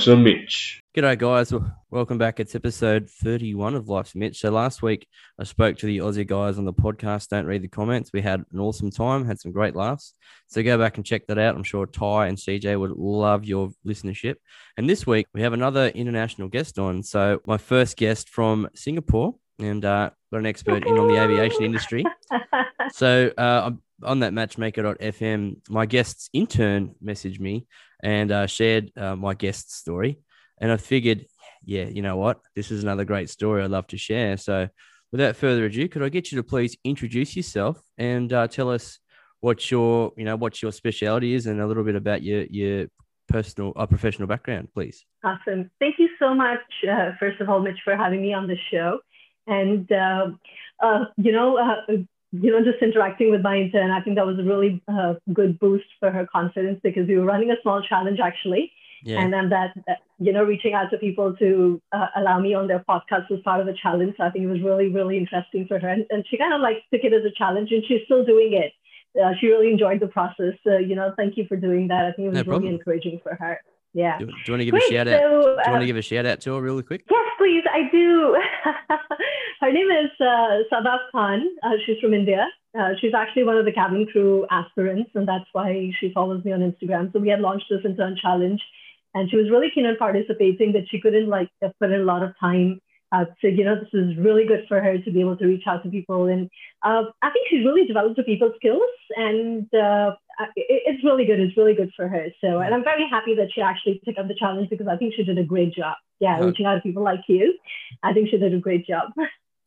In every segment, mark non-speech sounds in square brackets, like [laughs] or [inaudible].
Life's a Mitch. G'day, guys. Welcome back. It's episode 31 of Life's Mitch. So, last week I spoke to the Aussie guys on the podcast. Don't read the comments. We had an awesome time, had some great laughs. So, go back and check that out. I'm sure Ty and CJ would love your listenership. And this week we have another international guest on. So, my first guest from Singapore, and uh, got an expert in on the aviation industry. [laughs] So, uh, on that matchmaker.fm, my guest's intern messaged me and uh, shared uh, my guest's story. And I figured, yeah, you know what? This is another great story I'd love to share. So, without further ado, could I get you to please introduce yourself and uh, tell us what your, you know, what your specialty is and a little bit about your your personal or uh, professional background, please. Awesome. Thank you so much, uh, first of all, Mitch, for having me on the show. And uh, uh, you know, you know, just interacting with my intern, I think that was a really uh, good boost for her confidence because we were running a small challenge actually. Yeah. And then that, that, you know, reaching out to people to uh, allow me on their podcast was part of the challenge. So I think it was really, really interesting for her. And, and she kind of like took it as a challenge and she's still doing it. Uh, she really enjoyed the process. So, you know, thank you for doing that. I think it was no really encouraging for her. Yeah. Do, do you want to give Great. a shout out? Do you want to uh, give a shout out to her really quick? Yes, please. I do. [laughs] her name is uh, Sadaf Khan. Uh, she's from India. Uh, she's actually one of the cabin crew aspirants, and that's why she follows me on Instagram. So we had launched this intern challenge, and she was really keen on participating, but she couldn't like put in a lot of time. Uh, so you know, this is really good for her to be able to reach out to people, and uh, I think she's really developed her people skills, and uh, it's really good. It's really good for her. So, and I'm very happy that she actually took up the challenge because I think she did a great job. Yeah, reaching out to people like you, I think she did a great job. [laughs]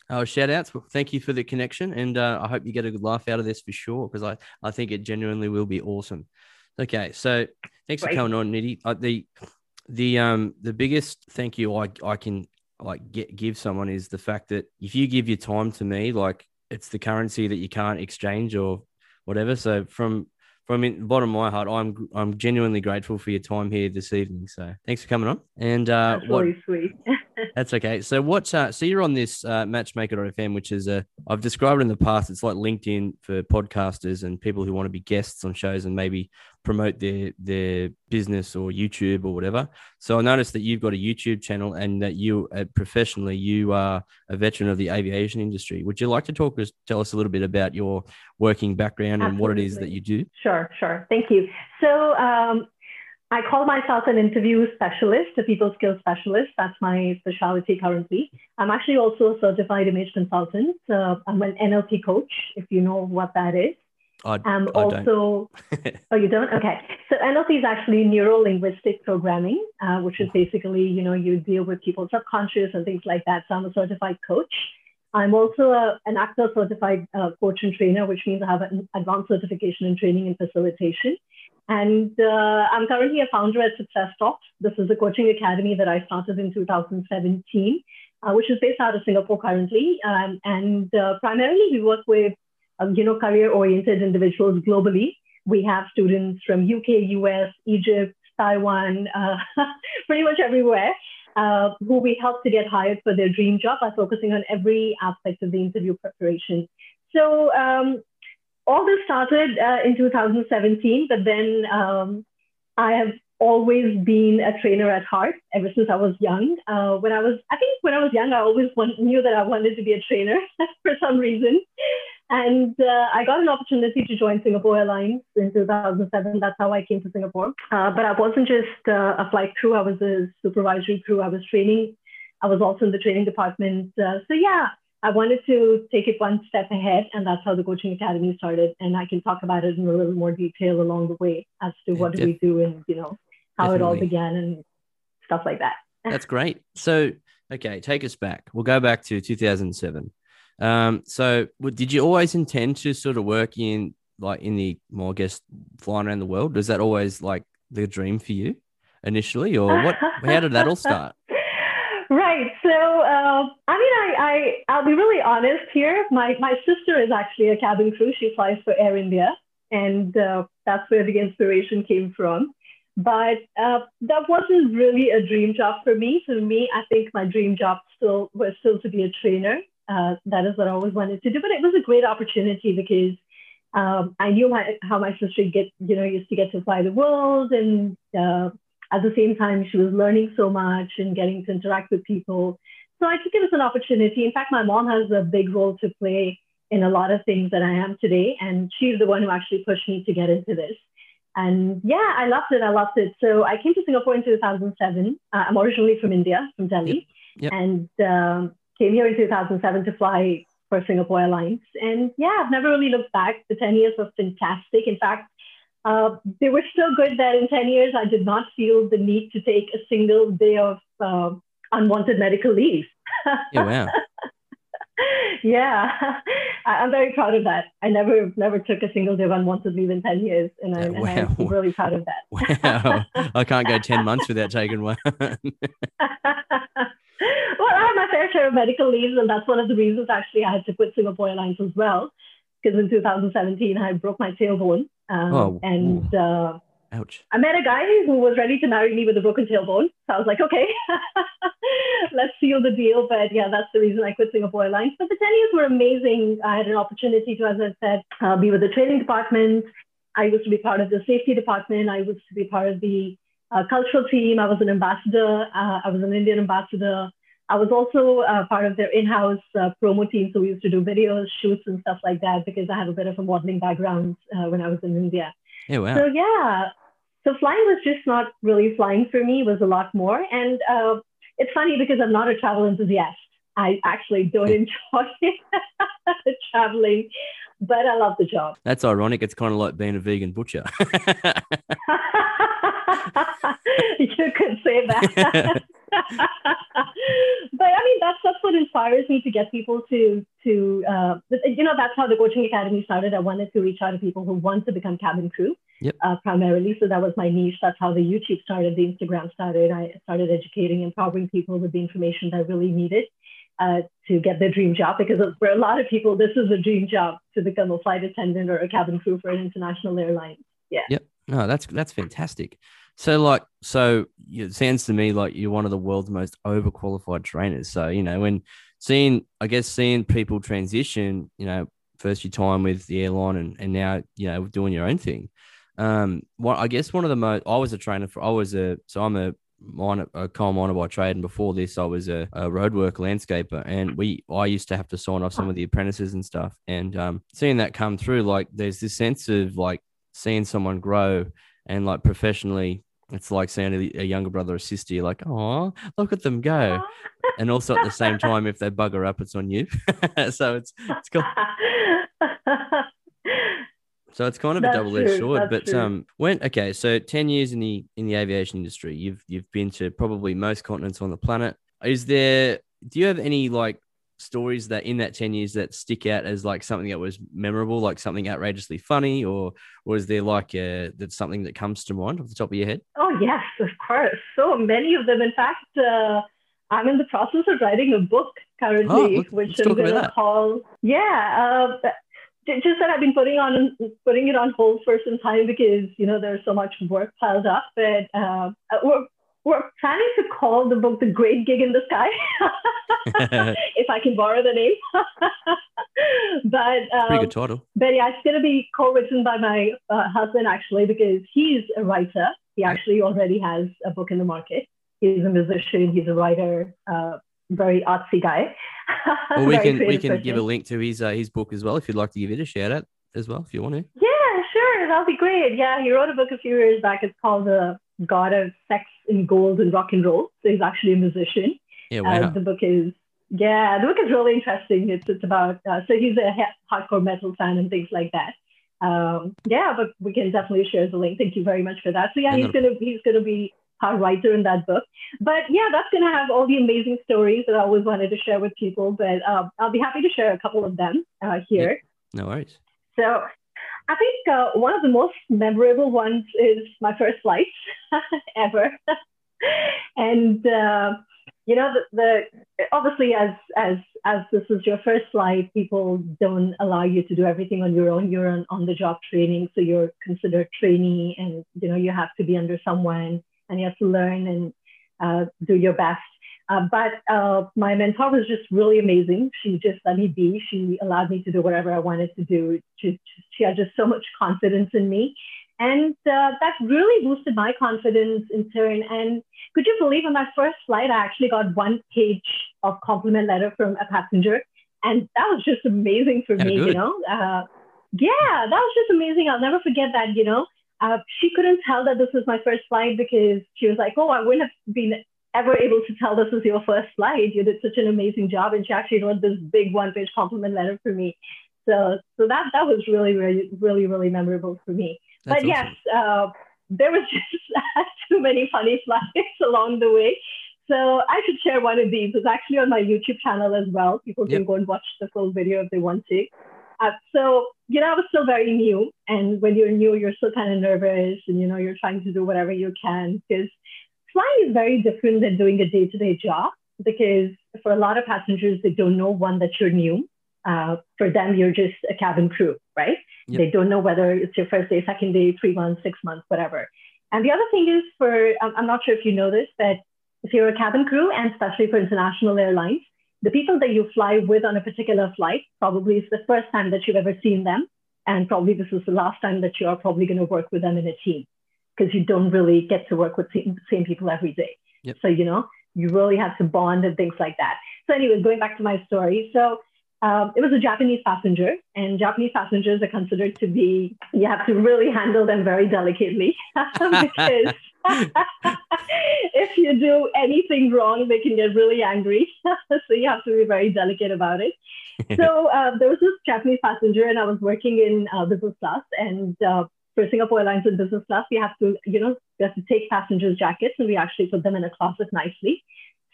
Oh, shout outs. Well, thank you for the connection. And uh, I hope you get a good laugh out of this for sure, because I, I think it genuinely will be awesome. Okay. So thanks Great. for coming on, Nitty. Uh, the, the, um, the biggest thank you I, I can like get, give someone is the fact that if you give your time to me, like it's the currency that you can't exchange or whatever. So from, from the bottom of my heart, I'm I'm genuinely grateful for your time here this evening. So thanks for coming on. And uh, that's what, sweet. [laughs] that's okay. So what? Uh, so you're on this uh, Matchmaker.fm, which is a I've described it in the past. It's like LinkedIn for podcasters and people who want to be guests on shows and maybe promote their their business or YouTube or whatever. So I noticed that you've got a YouTube channel and that you uh, professionally you are a veteran of the aviation industry. Would you like to talk us tell us a little bit about your working background Absolutely. and what it is that you do? Sure, sure. Thank you. So um, I call myself an interview specialist, a people skills specialist. That's my specialty currently. I'm actually also a certified image consultant. Uh, I'm an NLP coach, if you know what that is. I, um, I also, [laughs] oh, you don't? Okay. So NLP is actually neuro linguistic programming, uh, which is basically, you know, you deal with people's subconscious and things like that. So I'm a certified coach. I'm also a, an ACTA certified uh, coach and trainer, which means I have an advanced certification in training and facilitation. And uh, I'm currently a founder at Success Talks. This is a coaching academy that I started in 2017, uh, which is based out of Singapore currently. Um, and uh, primarily, we work with um, you know, career-oriented individuals globally. We have students from UK, US, Egypt, Taiwan, uh, [laughs] pretty much everywhere, uh, who we help to get hired for their dream job by focusing on every aspect of the interview preparation. So um, all this started uh, in 2017, but then um, I have always been a trainer at heart ever since I was young. Uh, when I was, I think when I was young, I always want, knew that I wanted to be a trainer [laughs] for some reason. And uh, I got an opportunity to join Singapore Airlines in 2007. That's how I came to Singapore. Uh, but I wasn't just uh, a flight crew, I was a supervisory crew. I was training. I was also in the training department. Uh, so, yeah, I wanted to take it one step ahead, and that's how the coaching academy started. And I can talk about it in a little more detail along the way as to what do we do and you know how Definitely. it all began and stuff like that. That's great. So, okay, take us back. We'll go back to 2007. Um, so, did you always intend to sort of work in like in the, well, I guess, flying around the world? Was that always like the dream for you initially, or what? how did that all [laughs] start? Right. So, uh, I mean, I, I, I'll be really honest here. My, my sister is actually a cabin crew. She flies for Air India, and uh, that's where the inspiration came from. But uh, that wasn't really a dream job for me. For me, I think my dream job still was still to be a trainer. Uh, that is what I always wanted to do. But it was a great opportunity because um, I knew my, how my sister get, you know, used to get to fly the world, and uh, at the same time, she was learning so much and getting to interact with people. So I took it as an opportunity. In fact, my mom has a big role to play in a lot of things that I am today. And she's the one who actually pushed me to get into this. And yeah, I loved it. I loved it. So I came to Singapore in 2007. Uh, I'm originally from India, from Delhi, Yep. Yep. and um, came here in 2007 to fly for Singapore Airlines. And yeah, I've never really looked back. The 10 years were fantastic. In fact, uh, they were so good that in 10 years, I did not feel the need to take a single day of uh, unwanted medical leave. Yeah, wow. [laughs] yeah, [laughs] I'm very proud of that. I never never took a single day of unwanted leave in 10 years, and, I, Yeah, and I'm wow. really proud of that. Wow. [laughs] I can't go 10 months without taking one. well, I have my fair share of medical leaves, and that's one of the reasons actually I had to quit Singapore Airlines as well. Because in 2017, I broke my tailbone. Um, Oh, and uh, Ouch. I met a guy who was ready to marry me with a broken tailbone. So I was like, okay, [laughs] let's seal the deal. But yeah, that's the reason I quit Singapore Airlines. But the 10 years were amazing. I had an opportunity to, as I said, uh, be with the training department. I used to be part of the safety department. I used to be part of the uh, cultural team. I was an ambassador. Uh, I was an Indian ambassador. I was also uh, part of their in-house uh, promo team. So we used to do videos, shoots, and stuff like that because I have a bit of a modeling background uh, when I was in India. Yeah, wow. So yeah, so flying was just not really flying for me. It was a lot more, and uh, it's funny because I'm not a travel enthusiast. I actually don't enjoy [laughs] traveling, but I love the job. That's ironic. It's kind of like being a vegan butcher. [laughs] [laughs] you could say that. [laughs] but I mean, that's that's what inspires me to get people to to uh, you know that's how the coaching academy started. I wanted to reach out to people who want to become cabin crew Yep. uh, primarily. So that was my niche. That's how the YouTube started, the Instagram started. I started educating, and empowering people with the information that I really needed uh, to get their dream job. Because for a lot of people, this is a dream job to become a flight attendant or a cabin crew for an international airline. Yeah. yep no, that's that's fantastic. So, like, so it sounds to me like you're one of the world's most overqualified trainers. So, you know, when seeing, I guess, seeing people transition, you know, first your time with the airline and, and now, you know, doing your own thing. Um, what I guess one of the most, I was a trainer for, I was a, so I'm a miner, a coal miner by trade. And before this, I was a, a roadwork landscaper. And we, I used to have to sign off some of the apprentices and stuff. And um, seeing that come through, like, there's this sense of like seeing someone grow and like professionally, it's like seeing a, a younger brother or sister. You're like, oh, look at them go. And also at the same time, if they bugger up, it's on you. [laughs] so it's it's cool. [laughs] So it's kind of That's a double edged true, sword. that's But true. um, when okay, so ten years in the in the aviation industry, you've you've been to probably most continents on the planet. Is there? Do you have any like stories that in that ten years that stick out as like something that was memorable, like something outrageously funny, or or is there like a that's something that comes to mind off the top of your head? Oh, yes, of course. So many of them. In fact, uh, I'm in the process of writing a book currently, Oh, look, which I'm going to call, yeah, uh, just that I've been putting on putting it on hold for some time because you know there's so much work piled up. But uh, we're we're planning to call the book "The Great Gig in the Sky," [laughs] if I can borrow the name. [laughs] but um, Pretty good title. but yeah, it's going to be co-written by my uh, husband actually because he's a writer. He actually already has a book in the market. He's a musician. He's a writer. Uh, very artsy guy. [laughs] Well, we can we can give a link to his uh, his book as well if you'd like to give it a shout out as well if you want to. Yeah, sure. That'll be great. Yeah, he wrote a book a few years back. It's called The God of Sex and Gold and Rock and Roll. So he's actually a musician. Yeah, Uh, wow. the book is yeah, the book is really interesting. It's it's about uh, so he's a ha- hardcore metal fan and things like that. Um, yeah, but we can definitely share the link. Thank you very much for that. So yeah, Yeah, he's gonna he's gonna be our writer in that book. But yeah, that's gonna have all the amazing stories that I always wanted to share with people. But uh, I'll be happy to share a couple of them uh, here. No worries. So I think uh, one of the most memorable ones is my first flight [laughs] ever. [laughs] and uh, you know, the, the obviously as as as this is your first flight, people don't allow you to do everything on your own. You're on on the job training, so you're considered trainee, and you know you have to be under someone, and you have to learn and uh, do your best. Uh, but uh, my mentor was just really amazing. She just let me be. She allowed me to do whatever I wanted to do. She, she had just so much confidence in me. And uh, that really boosted my confidence in turn. And could you believe on my first flight, I actually got one page of compliment letter from a passenger. And that was just amazing for me, you know? Uh, yeah, that was just amazing. I'll never forget that, you know? Uh, she couldn't tell that this was my first flight because she was like, oh, I wouldn't have been ever able to tell this was your first slide. You did such an amazing job. And she actually wrote this big one page compliment letter for me. So, so that, that was really, really, really, really memorable for me. That's but awesome. yes, uh, there was [laughs] just too many funny slides [laughs] along the way. So I should share one of these. It's actually on my YouTube channel as well. People can yep. go and watch the full video if they want to. Uh, so, you know, I was still very new. And when you're new, you're still kind of nervous and, you know, you're trying to do whatever you can because flying is very different than doing a day to day job because for a lot of passengers, they don't know one that you're new. Uh, for them, you're just a cabin crew, right? Yep. They don't know whether it's your first day, second day, three months, six months, whatever. And the other thing is for, I'm not sure if you know this, but if you're a cabin crew and especially for international airlines, the people that you fly with on a particular flight probably is the first time that you've ever seen them. And probably this is the last time that you are probably going to work with them in a team because you don't really get to work with the same people every day. Yep. So, you know, you really have to bond and things like that. So, anyway, going back to my story. So, um, it was a Japanese passenger, and Japanese passengers are considered to be, you have to really handle them very delicately [laughs] because [laughs] if you do anything wrong, they can get really angry. [laughs] so you have to be very delicate about it. so uh, there was this Japanese passenger, and I was working in uh, business class. And uh, for Singapore Airlines in business class, we have to, you know, we have to take passengers' jackets and we actually put them in a closet nicely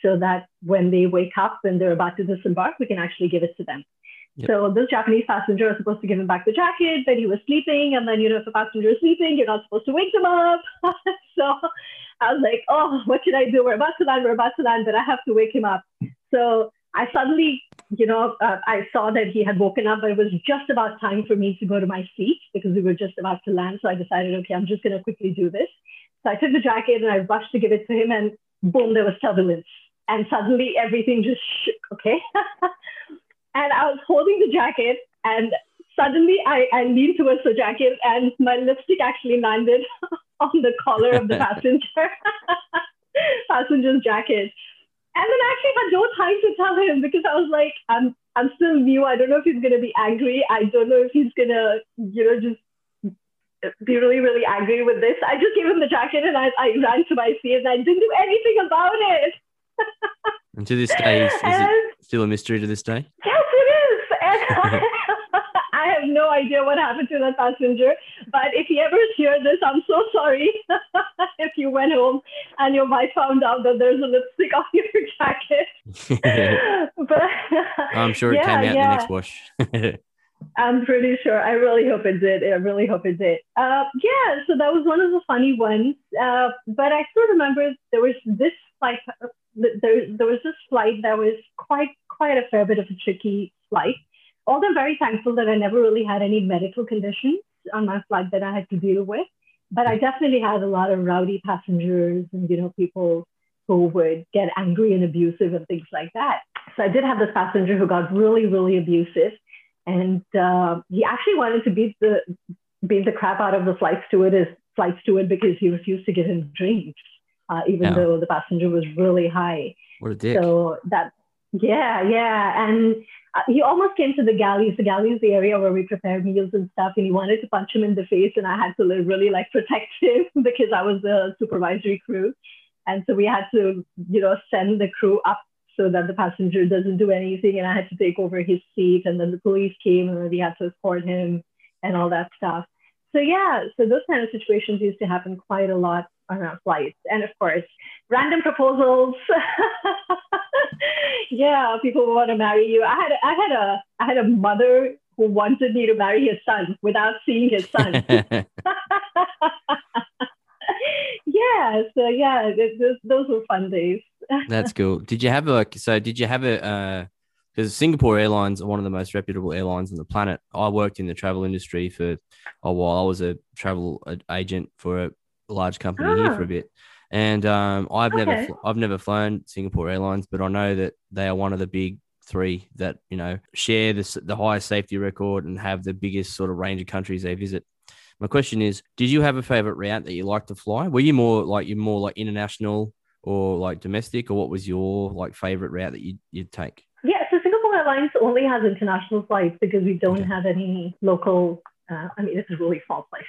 so that when they wake up and they're about to disembark, we can actually give it to them. Yep. So this Japanese passenger was supposed to give him back the jacket, but he was sleeping. And then, you know, if a passenger is sleeping, you're not supposed to wake them up. [laughs] so I was like, oh, what should I do? We're about to land, we're about to land, but I have to wake him up. So I suddenly, you know, uh, I saw that he had woken up, but it was just about time for me to go to my seat because we were just about to land. So I decided, okay, I'm just going to quickly do this. So I took the jacket and I rushed to give it to him, and boom, there was turbulence. And suddenly everything just shook, okay? [laughs] and I was holding the jacket, and suddenly I, I leaned towards the jacket, and my lipstick actually landed [laughs] on the collar of the [laughs] passenger passenger's jacket. And then actually had no time to tell him because I was like, I'm I'm still new. I don't know if he's gonna be angry. I don't know if he's gonna, you know, just be really, really angry with this. I just gave him the jacket and I, I ran to my seat and I didn't do anything about it. [laughs] and to this day, is, is it still a mystery to this day? Yes, it is. And [laughs] [laughs] I have no idea what happened to that passenger. But if he ever hear this, I'm so sorry [laughs] if you went home and your wife found out that there's a lipstick on your [laughs] jacket. [laughs] but I'm sure it yeah, came out yeah. the next wash. I'm pretty sure. I really hope it did. I really hope it did. Uh, yeah, so that was one of the funny ones. Uh, but I still remember there was this flight. There, there was this flight that was quite quite a fair bit of a tricky flight although I'm very thankful that I never really had any medical conditions on my flight that I had to deal with. But I definitely had a lot of rowdy passengers and, you know, people who would get angry and abusive and things like that. So I did have this passenger who got really, really abusive. And uh, he actually wanted to beat the beat the crap out of the flight steward as flight steward because he refused to give him drinks, uh, even though the passenger was really high. What a dick. So that yeah, yeah. And uh, he almost came to the galleys. The galleys is the area where we prepare meals and stuff. And he wanted to punch him in the face. And I had to really like protect [laughs] him because I was the supervisory crew. And so we had to, you know, send the crew up so that the passenger doesn't do anything. And I had to take over his seat. And then the police came and we had to escort him and all that stuff. So yeah, so those kind of situations used to happen quite a lot on our flights. And of course, random proposals. [laughs] yeah, people want to marry you. I had I had a I had a mother who wanted me to marry his son without seeing his son. [laughs] [laughs] yeah, so yeah, those, those were fun days. [laughs] That's cool. Did you have a so? Did you have a? because uh, Singapore Airlines are one of the most reputable airlines on the planet. I worked in the travel industry for a while. I was a travel agent for a large company ah. here for a bit, and um, I've okay. never I've never flown Singapore Airlines, but I know that they are one of the big three that you know share the the highest safety record and have the biggest sort of range of countries they visit. my question is, did you have a favorite route that you like to fly? Were you more like you more like international or like domestic, or what was your like favorite route that you you'd take? Yeah, so Singapore Airlines only has international flights because we don't Okay. have any local. Uh, I mean, it's a really small place,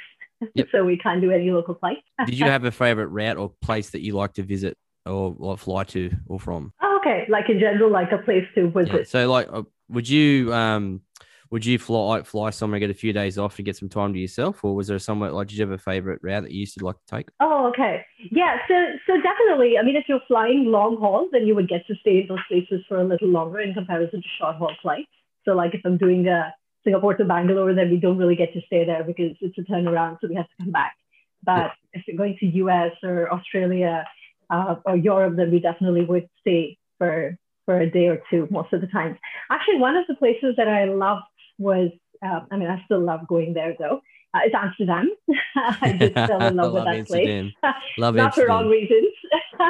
Yep. [laughs] so we can't do any local flights. [laughs] Did you have a favorite route or place that you like to visit or, or fly to or from? Oh, okay, like in general, like a place to Yeah. visit. So like, uh, would you um, would you fly fly somewhere, get a few days off, and get some time to yourself, or was there somewhere like did you have a favorite route that you used to like to take? Oh, okay. Yeah, so so definitely. I mean, if you're flying long haul, then you would get to stay in those places for a little longer in comparison to short haul flights. So, like if I'm doing a Singapore to Bangalore, then we don't really get to stay there because it's a turnaround, so we have to come back. But if you're going to US or Australia uh, or Europe, then we definitely would stay for for a day or two most of the time. Actually, one of the places that I loved was, uh, I mean, I still love going there though. Uh, it's Amsterdam. [laughs] I [laughs] just fell in love with that place. Love Not for wrong reasons. [laughs] uh,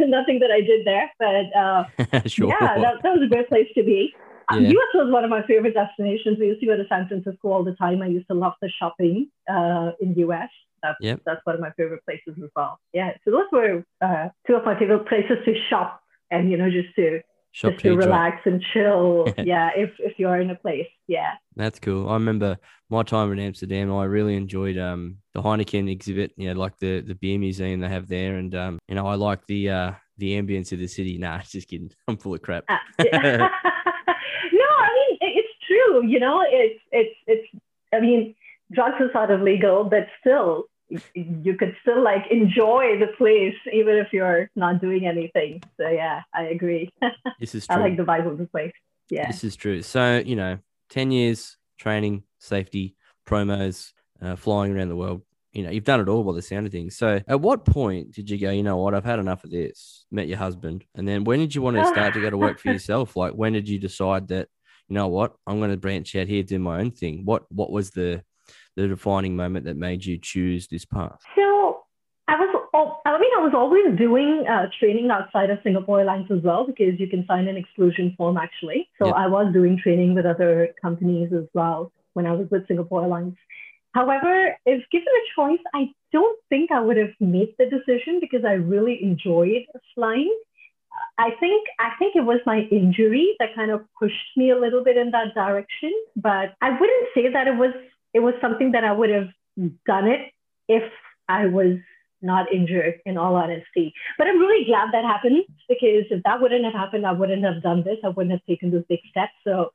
nothing that I did there, but uh, sure. yeah, that, that was a great place to be. Um, Yeah. US was one of my favorite destinations. We used to go to San Francisco all the time. I used to love the shopping uh, in US. That's, Yep. that's one of my favorite places as well. Yeah, so those were uh, two of my favorite places to shop and you know just to Shop just to till you drop. relax and chill. [laughs] yeah, if if you're in a place, yeah. That's cool. I remember my time in Amsterdam. I really enjoyed um the Heineken exhibit. You know, like the the beer museum they have there, and um you know I like the uh the ambience of the city. Nah, [laughs] just kidding. I'm full of crap. [laughs] Uh, no, I mean it, it's true. You know, it's it's it's. I mean, drugs are sort of legal, but still, you could still like enjoy the place even if you're not doing anything. So yeah, I agree. [laughs] This is true. I like the vibe of the place. Yeah. This is true. So you know, ten years training, safety, promos, uh, flying around the world. You know, you've done it all by the sound of things. So, at what point did you go? You know what? I've had enough of this. Met your husband, and then when did you want to start to go to work for [laughs] yourself? Like, when did you decide that? You know what? I'm going to branch out here, do my own thing. What What was the the defining moment that made you choose this path? So I was, I mean, I was always doing uh, training outside of Singapore Airlines as well because you can sign an exclusion form actually. So Yep. I was doing training with other companies as well when I was with Singapore Airlines. However, if given a choice, I don't think I would have made the decision because I really enjoyed flying. I think I think it was my injury that kind of pushed me a little bit in that direction. But I wouldn't say that it was it was something that I would have done it if I was not injured, in all honesty. But I'm really glad that happened because if that wouldn't have happened, I wouldn't have done this. I wouldn't have taken those big steps. So,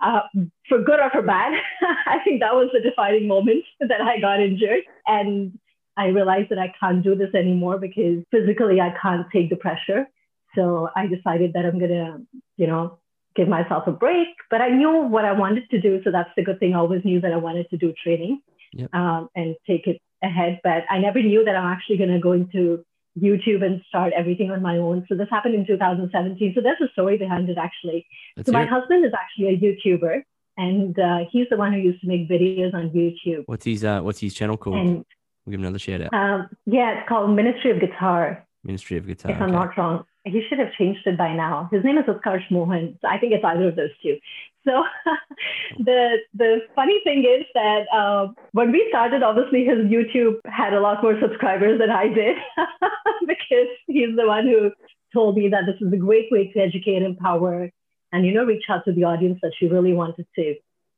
uh, for good or for bad, [laughs] I think that was the defining moment [laughs] that I got injured. And I realized that I can't do this anymore because physically I can't take the pressure. So I decided that I'm going to, you know, give myself a break. But I knew what I wanted to do. So that's the good thing. I always knew that I wanted to do training Yep. um, and take it ahead. But I never knew that I'm actually going to go into YouTube and start everything on my own. So this happened in 2017. So there's a story behind it actually. That's So my it. husband is actually a YouTuber, and uh, he's the one who used to make videos on YouTube. What's his uh What's his channel called? And we'll give him another shout out. um, yeah, it's called Ministry of Guitar, Ministry of Guitar. if I'm not wrong. He should have changed it by now. His name is Utkarsh Mohan. So I think it's either of those two. So [laughs] the the funny thing is that uh, when we started, obviously his YouTube had a lot more subscribers than I did [laughs] because he's the one who told me that this is a great way to educate, empower, and you know reach out to the audience that she really wanted to.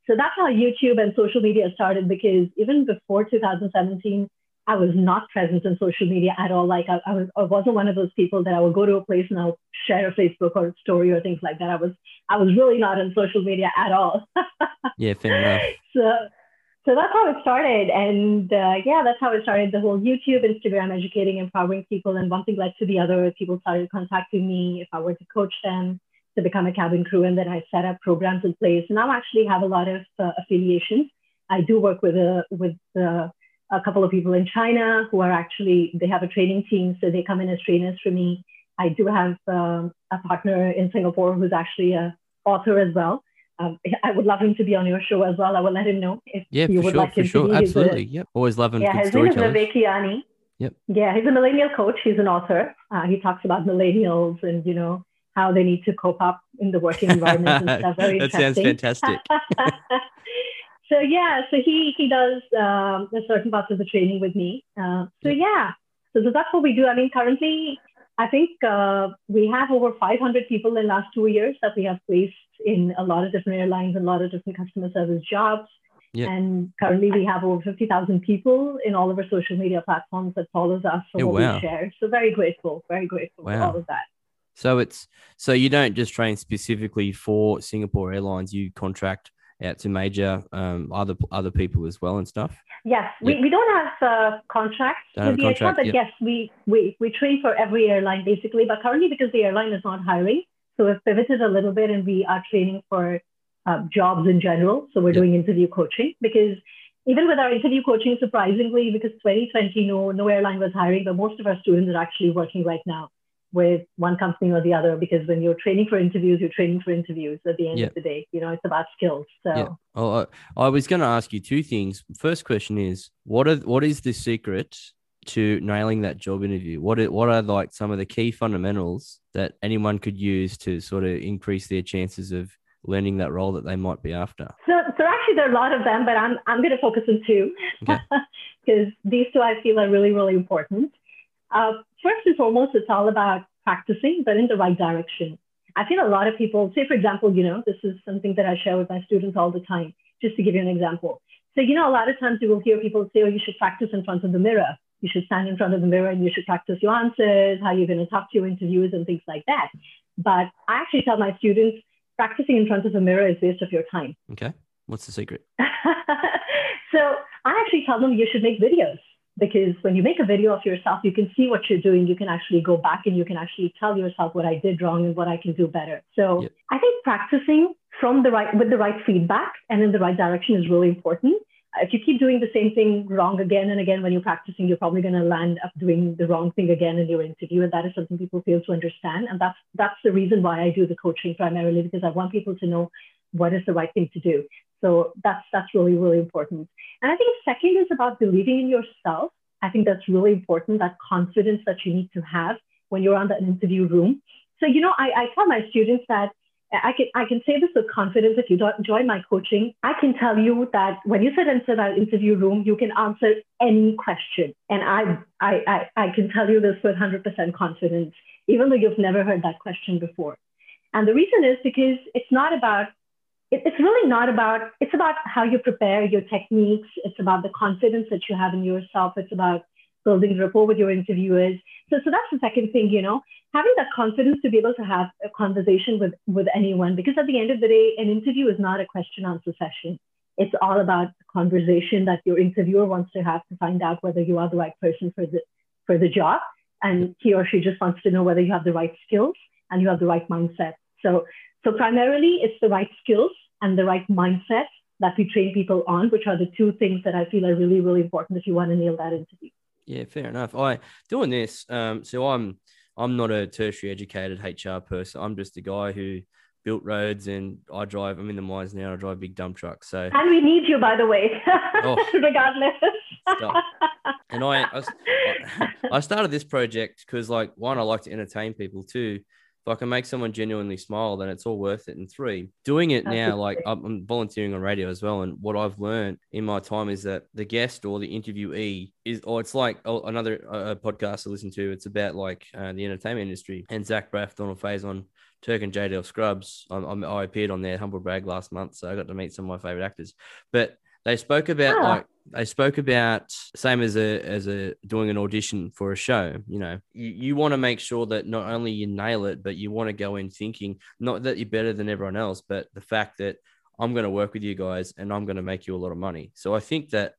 So that's how YouTube and social media started because even before 2017, I was not present in social media at all. Like I, I was, I wasn't one of those people that I would go to a place and I'll share a Facebook or a story or things like that. I was, I was really not in social media at all. [laughs] Yeah, fair enough. so, so that's how it started. And uh, yeah, that's how it started. The whole YouTube, Instagram, educating, empowering people, and one thing led to the other. People started contacting me if I were to coach them to become a cabin crew, and then I set up programs in place. And I actually have a lot of uh, affiliations. I do work with a with uh, a couple of people in China who are actually they have a training team, so they come in as trainers for me. I do have um, a partner in Singapore who's actually a author as well. Um, I would love him to be on your show as well. I will let him know if Yeah, you for would sure, like for him sure. to be. A- Absolutely. Yep. Always loving yeah, good his name is. Vivek. Yep. Yeah, he's a millennial coach. He's an author. Uh, he talks about millennials and you know how they need to cope up in the working environment and stuff. Very [laughs] that sounds fantastic. [laughs] So yeah, so he he does um, a certain parts of the training with me. Uh, so yeah, so, so that's what we do. I mean, currently, I think uh, we have over 500 people in the last two years that we have placed in a lot of different airlines and a lot of different customer service jobs. Yeah. And currently we have over 50,000 people in all of our social media platforms that follows us for Oh, what wow. we share. So very grateful, very grateful for all of that. So it's so you don't just train specifically for Singapore Airlines. You contract out to major um, other other people as well and stuff. Yes, we, Yeah. we don't have uh, contracts Don't with have the airline, contract, but yeah. yes, we, we, we train for every airline basically. But currently, because the airline is not hiring, so we've pivoted a little bit and we are training for uh, jobs in general. So we're Yeah. doing interview coaching because even with our interview coaching, surprisingly, because 2020, no, no airline was hiring, but most of our students are actually working right now with one company or the other because when you're training for interviews, you're training for interviews at the end Yeah. of the day. You know, it's about skills. So Yeah. Oh, I, I was going to ask you two things. First question is what are what is the secret to nailing that job interview? What are, what are like some of the key fundamentals that anyone could use to sort of increase their chances of learning that role that they might be after? So, so actually, there are a lot of them, but I'm, I'm going to focus on two Okay. [laughs] because these two I feel are really, really important. Uh, first and foremost, it's all about practicing, but in the right direction. I feel a lot of people, say, for example, you know, this is something that I share with my students all the time, just to give you an example. So, you know, a lot of times you will hear people say, oh, you should practice in front of the mirror. You should stand in front of the mirror and you should practice your answers, how you're going to talk to your interviewers and things like that. But I actually tell my students, practicing in front of the mirror is waste of your time. Okay. What's the secret? [laughs] so I actually tell them you should make videos because when you make a video of yourself, you can see what you're doing. You can actually go back and you can actually tell yourself what I did wrong and what I can do better. So Yep. I think practicing from the right with the right feedback and in the right direction is really important. If you keep doing the same thing wrong again and again when you're practicing, you're probably going to land up doing the wrong thing again in your interview, and that is something people fail to understand. And that's that's the reason why I do the coaching primarily because I want people to know what is the right thing to do. So that's that's really really important. And I think second is about believing in yourself. I think that's really important. That confidence that you need to have when you're on that interview room. So you know, I, I tell my students that I can I can say this with confidence. If you don't join my coaching, I can tell you that when you sit into that interview room, you can answer any question, and I I I, I can tell you this with 100% confidence, even though you've never heard that question before. And the reason is because it's not about it, it's really not about it's about how you prepare your techniques. It's about the confidence that you have in yourself. It's about building rapport with your interviewers. So so that's the second thing, you know having that confidence to be able to have a conversation with with anyone because at the end of the day an interview is not a question answer session it's all about the conversation that your interviewer wants to have to find out whether you are the right person for the for the job and he or she just wants to know whether you have the right skills and you have the right mindset so so primarily it's the right skills and the right mindset that we train people on which are the two things that i feel are really really important if you want to nail that interview Yeah, fair enough. I doing this. Um, so I'm I'm not a tertiary educated HR person. I'm just a guy who built roads and I drive. I'm in the mines now. I drive big dump trucks. So and we need you by the way Oh. [laughs] regardless Stop. and I I, I- I started this project because like one, I like to entertain people. Two, if I can make someone genuinely smile, then it's all worth it. And three, doing it now, like I'm, volunteering on radio as well. And what I've learned in my time is that the guest or the interviewee is, or it's like oh, another uh, podcast I listen to. It's about like uh, the entertainment industry. And Zach Braff, Donald Faison, Turk and JDL Scrubs. I'm, I'm, I appeared on their humble brag last month, so I got to meet some of my favorite actors. But they spoke about Ah. like they spoke about same as a as a doing an audition for a show you know. You, you want to make sure that not only you nail it but you want to go in thinking not that you're better than everyone else but the fact that i'm going to work with you guys and i'm going to make you a lot of money. So i think that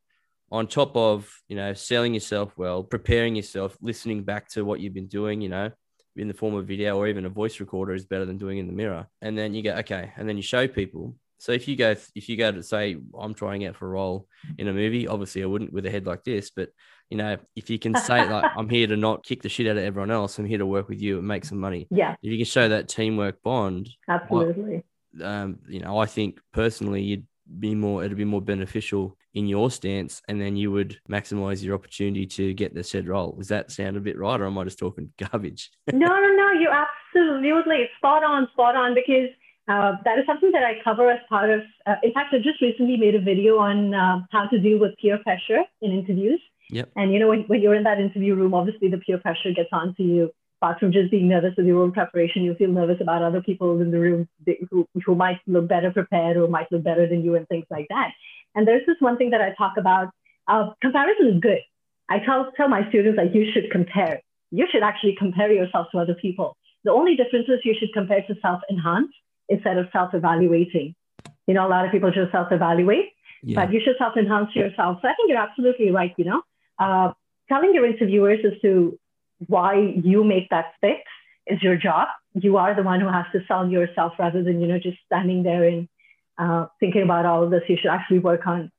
on top of you know selling yourself well preparing yourself listening back to what you've been doing you know in the form of video or even a voice recorder is better than doing in the mirror. And then you go okay and then you show people so if you go if you go to say i'm trying out for a role in a movie obviously i wouldn't with a head like this but you know if you can say [laughs] like i'm here to not kick the shit out of everyone else i'm here to work with you and make some money yeah if you can show that teamwork bond absolutely um, you know, I think personally you'd be more, it'd be more beneficial in your stance, and then you would maximize your opportunity to get the said role. Does that sound a bit right, or am I just talking garbage? no, no, no, [laughs] you're absolutely spot on, spot on. Because uh, that is something that I cover as part of. Uh, in fact, I just recently made a video on uh, how to deal with peer pressure in interviews. Yep. And you know, when, when you're in that interview room, obviously the peer pressure gets onto you. Apart from just being nervous with your own preparation, you feel nervous about other people in the room who, who might look better prepared or might look better than you and things like that. And there's this one thing that I talk about. Uh, comparison is good. I tell, tell my students like you should compare. You should actually compare yourself to other people. The only difference is you should compare to self-enhance instead of self-evaluating. You know, a lot of people just self-evaluate, yeah. but you should self-enhance yourself. So I think you're absolutely right. You know, uh, telling your interviewers as to why you make that fix is your job. You are the one who has to sell yourself rather than you know just standing there and uh, thinking about all of this. You should actually work on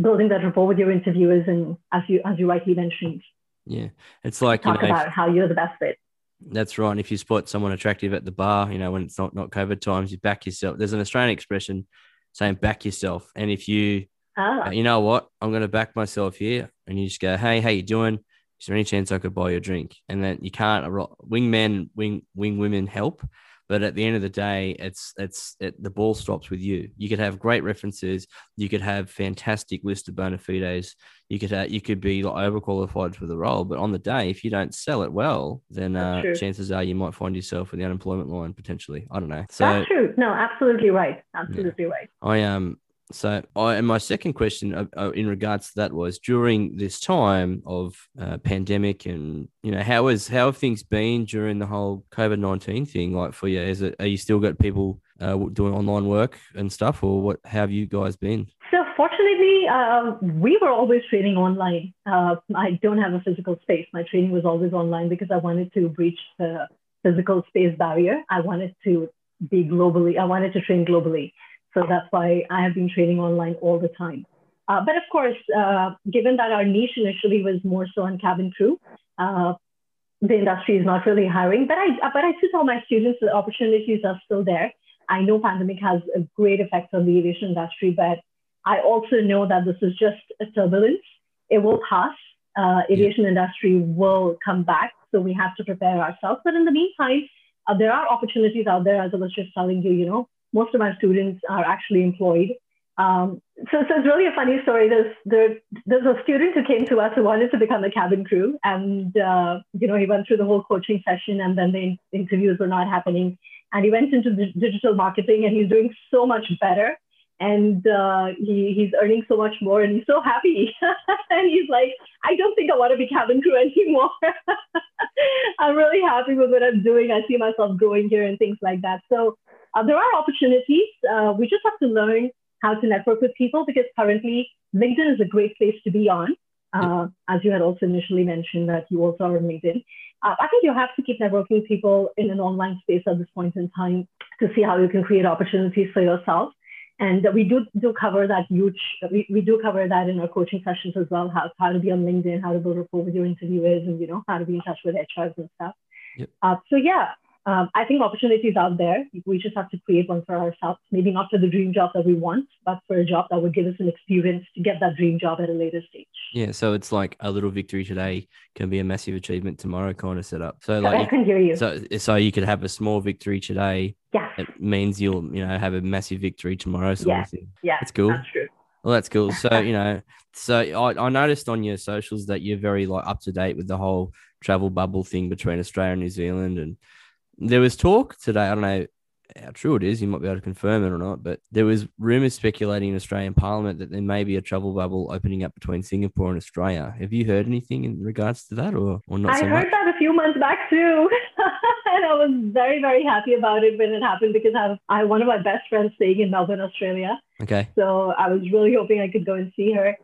building that rapport with your interviewers, and as you as you rightly mentioned, yeah, it's like talk you know, about if, how you're the best fit. That's right. And if you spot someone attractive at the bar, you know, when it's not not COVID times, you back yourself. There's an Australian expression saying back yourself. And if you, ah. you know what, I'm going to back myself here, and you just go, hey, how you doing? Is there any chance I could buy you a drink? And then you can't. Wing men, wing wing women help, but at the end of the day, it's it's it, the ball stops with you. You could have great references. You could have fantastic list of bona fides. You could have, you could be like overqualified for the role, but on the day, if you don't sell it well, then uh, chances are you might find yourself in the unemployment line potentially. I don't know. So, That's true. No, absolutely right. Absolutely yeah. right. I um so, I, and my second question uh, uh, in regards to that was during this time of uh, pandemic, and you know, how is how have things been during the whole COVID nineteen thing? Like for you, is it are you still got people uh, doing online work and stuff, or what? How have you guys been? So, fortunately, uh, we were always training online. Uh, I don't have a physical space. My training was always online because I wanted to breach the physical space barrier. I wanted to be globally. I wanted to train globally. So that's why I have been trading online all the time. Uh, but of course, uh, given that our niche initially was more so on cabin crew, uh, the industry is not really hiring. But I, but I do tell my students the opportunities are still there. I know pandemic has a great effect on the aviation industry, but I also know that this is just a turbulence. It will pass. Uh, aviation industry will come back, so we have to prepare ourselves. But in the meantime, uh, there are opportunities out there, as I was just telling you. You know, most of my students are actually employed. Um, so, so it's really a funny story. There's there, there's a student who came to us who wanted to become a cabin crew, and uh, you know he went through the whole coaching session, and then the interviews were not happening, and he went into digital marketing, and he's doing so much better, and uh, he he's earning so much more, and he's so happy, [laughs] and he's like, I don't think I want to be cabin crew [laughs] anymore. [laughs] I'm really happy with what I'm doing. I see myself growing here and things like that. So uh, there are opportunities. Uh, we just have to learn how to network with people because currently LinkedIn is a great place to be on. Uh, as you had also initially mentioned that you also are on LinkedIn. Uh, I think you have to keep networking people in an online space at this point in time to see how you can create opportunities for yourself. And we do do cover that huge, we, we do cover that in our coaching sessions as well, how, how to be on LinkedIn, how to build rapport with your interviewers and, you know, how to be in touch with HRs and stuff. Yep. Uh, so yeah, um, I think opportunities out there. We just have to create one for ourselves. Maybe not for the dream job that we want, but for a job that would give us an experience to get that dream job at a later stage. Yeah, so it's like a little victory today can be a massive achievement tomorrow, kind of set up. So like, I can hear you. So so you could have a small victory today. Yeah. It means you'll you know have a massive victory tomorrow. Sort yeah. Of thing. Yeah. That's cool. That's true. Well, that's cool. So, [laughs] you know, so I, I noticed on your socials that you're very like up to date with the whole travel bubble thing between Australia and New Zealand and there was talk today. I don't know how true it is. You might be able to confirm it or not, but there was rumors speculating in Australian Parliament that there may be a travel bubble opening up between Singapore and Australia. Have you heard anything in regards to that, or, or not? I so heard much? that a few months back too, [laughs] and I was very very happy about it when it happened because I have, I have one of my best friends staying in Melbourne, Australia. Okay. So I was really hoping I could go and see her.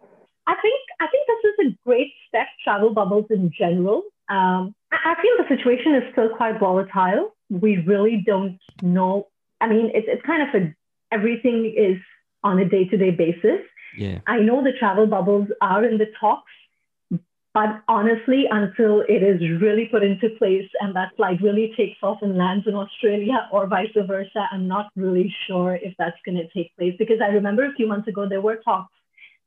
I think I think this is a great step. Travel bubbles in general. Um, I feel the situation is still quite volatile. We really don't know. I mean, it's, it's kind of a, everything is on a day to day basis. Yeah. I know the travel bubbles are in the talks, but honestly, until it is really put into place and that flight really takes off and lands in Australia or vice versa, I'm not really sure if that's going to take place. Because I remember a few months ago, there were talks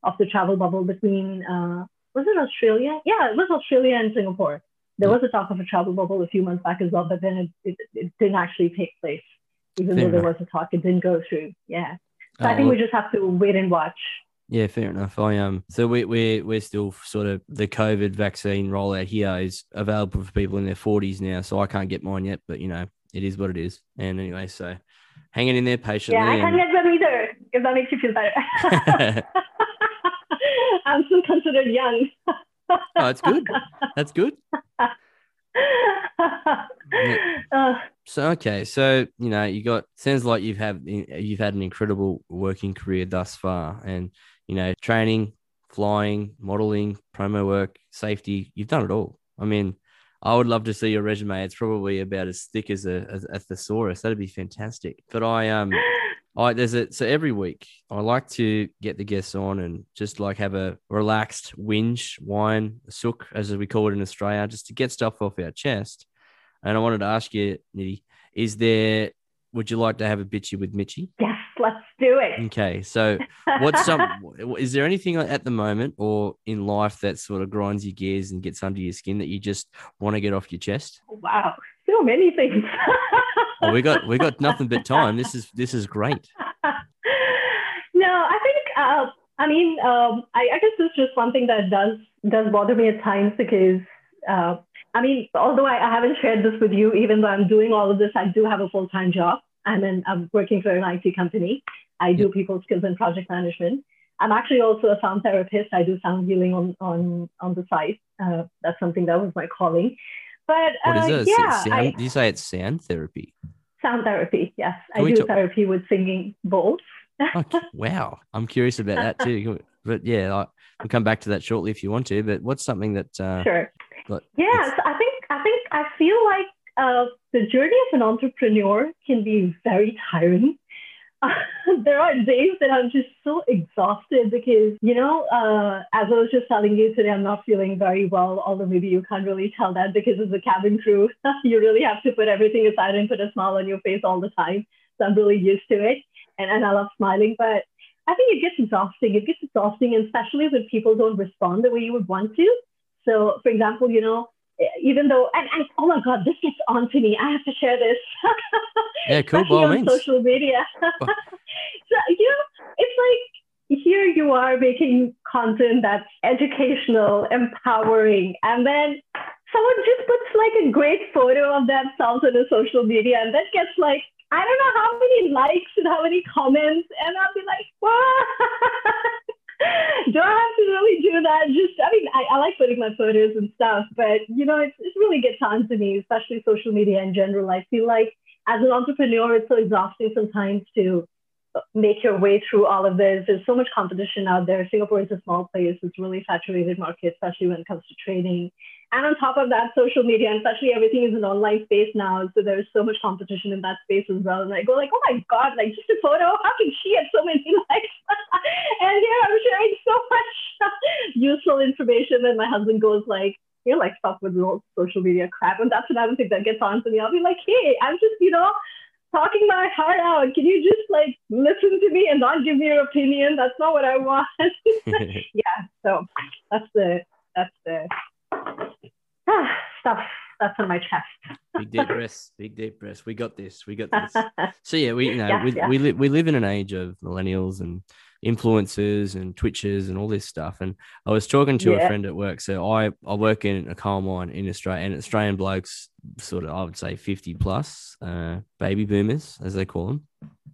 of the travel bubble between, uh, was it Australia? Yeah, it was Australia and Singapore. There was a talk of a travel bubble a few months back as well, but then it, it, it didn't actually take place. even Fair though there enough. was a talk, it didn't go through. Yeah. So Oh, I think well- we just have to wait and watch. Yeah, fair enough. I um, so we we we're still sort of the COVID vaccine rollout here is available for people in their forties now, so I can't get mine yet. But you know, it is what it is. And anyway, so hanging in there patiently. Yeah, I can't and- get them either, if that makes you feel better. [laughs] [laughs] I'm still considered young. oh, it's good. That's good. [laughs] [laughs] Uh, So okay, so you know, you got sounds like you've had you've had an incredible working career thus far, and you know, training, flying, modeling, promo work, safety. You've done it all. I mean, I would love to see your resume. It's probably about as thick as a, as a thesaurus. That'd be fantastic. But I um. I there's a so every week I like to get the guests on and just like have a relaxed whinge, whine, sook as we call it in Australia, just to get stuff off our chest. And I wanted to ask you, Nitty, is there would you like to have a bitchy with Mitchy? yes, let's do it. Okay, so what's some [laughs] is there anything at the moment or in life that sort of grinds your gears and gets under your skin that you just want to get off your chest? wow, so many things. [laughs] Well, we got we got nothing but time. This is this is great. [laughs] no, I think uh, I mean um, I, I guess it's just one thing that does does bother me at times because uh, I mean although I, I haven't shared this with you, even though I'm doing all of this, I do have a full time job. I'm in, I'm working for an IT company. I do people skills and project management. I'm actually also a sound therapist. I do sound healing on on on the side. Uh, that's something that was my calling. But What is uh, this? yeah, I, you say it's sound therapy? sound therapy. Yes, Can I do talk- therapy with singing both. Okay. wow, I'm curious about that too. [laughs] But yeah, I, we'll come back to that shortly if you want to. But what's something that uh, Sure. got- Yes, I think I think I feel like uh, the journey of an entrepreneur can be very tiring. [laughs] there are days that I'm just so exhausted because you know, uh, as I was just telling you today, I'm not feeling very well. Although maybe you can't really tell that because as a cabin crew, [laughs] you really have to put everything aside and put a smile on your face all the time. So I'm really used to it, and and I love smiling, but. I think it gets exhausting. It gets exhausting, especially when people don't respond the way you would want to. So, for example, you know, even though, and, and oh my God, this gets on to me. I have to share this. [laughs] Yeah, cool, Especially by all on means. social media. [laughs] so, you know, it's like here you are making content that's educational, empowering, and then someone just puts like a great photo of themselves on a social media and that gets like I don't know how many likes and how many comments, and I'll be like, what? [laughs] [laughs] do I have to really do that? Just, I mean, I, I like putting my photos and stuff, but you know, it's, it really gets on to me, especially social media in general. I feel like as an entrepreneur, it's so exhausting sometimes to make your way through all of this. There's so much competition out there. Singapore is a small place. It's really saturated market, especially when it comes to trading. And on top of that, social media, and especially everything is an online space now. So there's so much competition in that space as well. And I go like, oh my God, like just a photo, how can she have so many [laughs] likes? [laughs] and here I'm sharing [laughs] so much useful information. And my husband goes like, you're like, stuck with the whole social media crap. And that's another thing that gets on to me. I'll be like, hey, I'm just, you know, talking my heart out. Can you just like listen to me and not give me your opinion? That's not what I want. yeah. So that's the, that's the ah, stuff that's on my chest. big [laughs] deep breaths, big deep breaths. We got this. We got this. [laughs] So yeah, we you know Yeah, we yeah. we live we live in an age of millennials and influencers and twitches and all this stuff. And I was talking to a friend at work. So I I work in a coal mine in Australia, and Australian blokes, sort of I would say fifty plus, uh, baby boomers as they call them,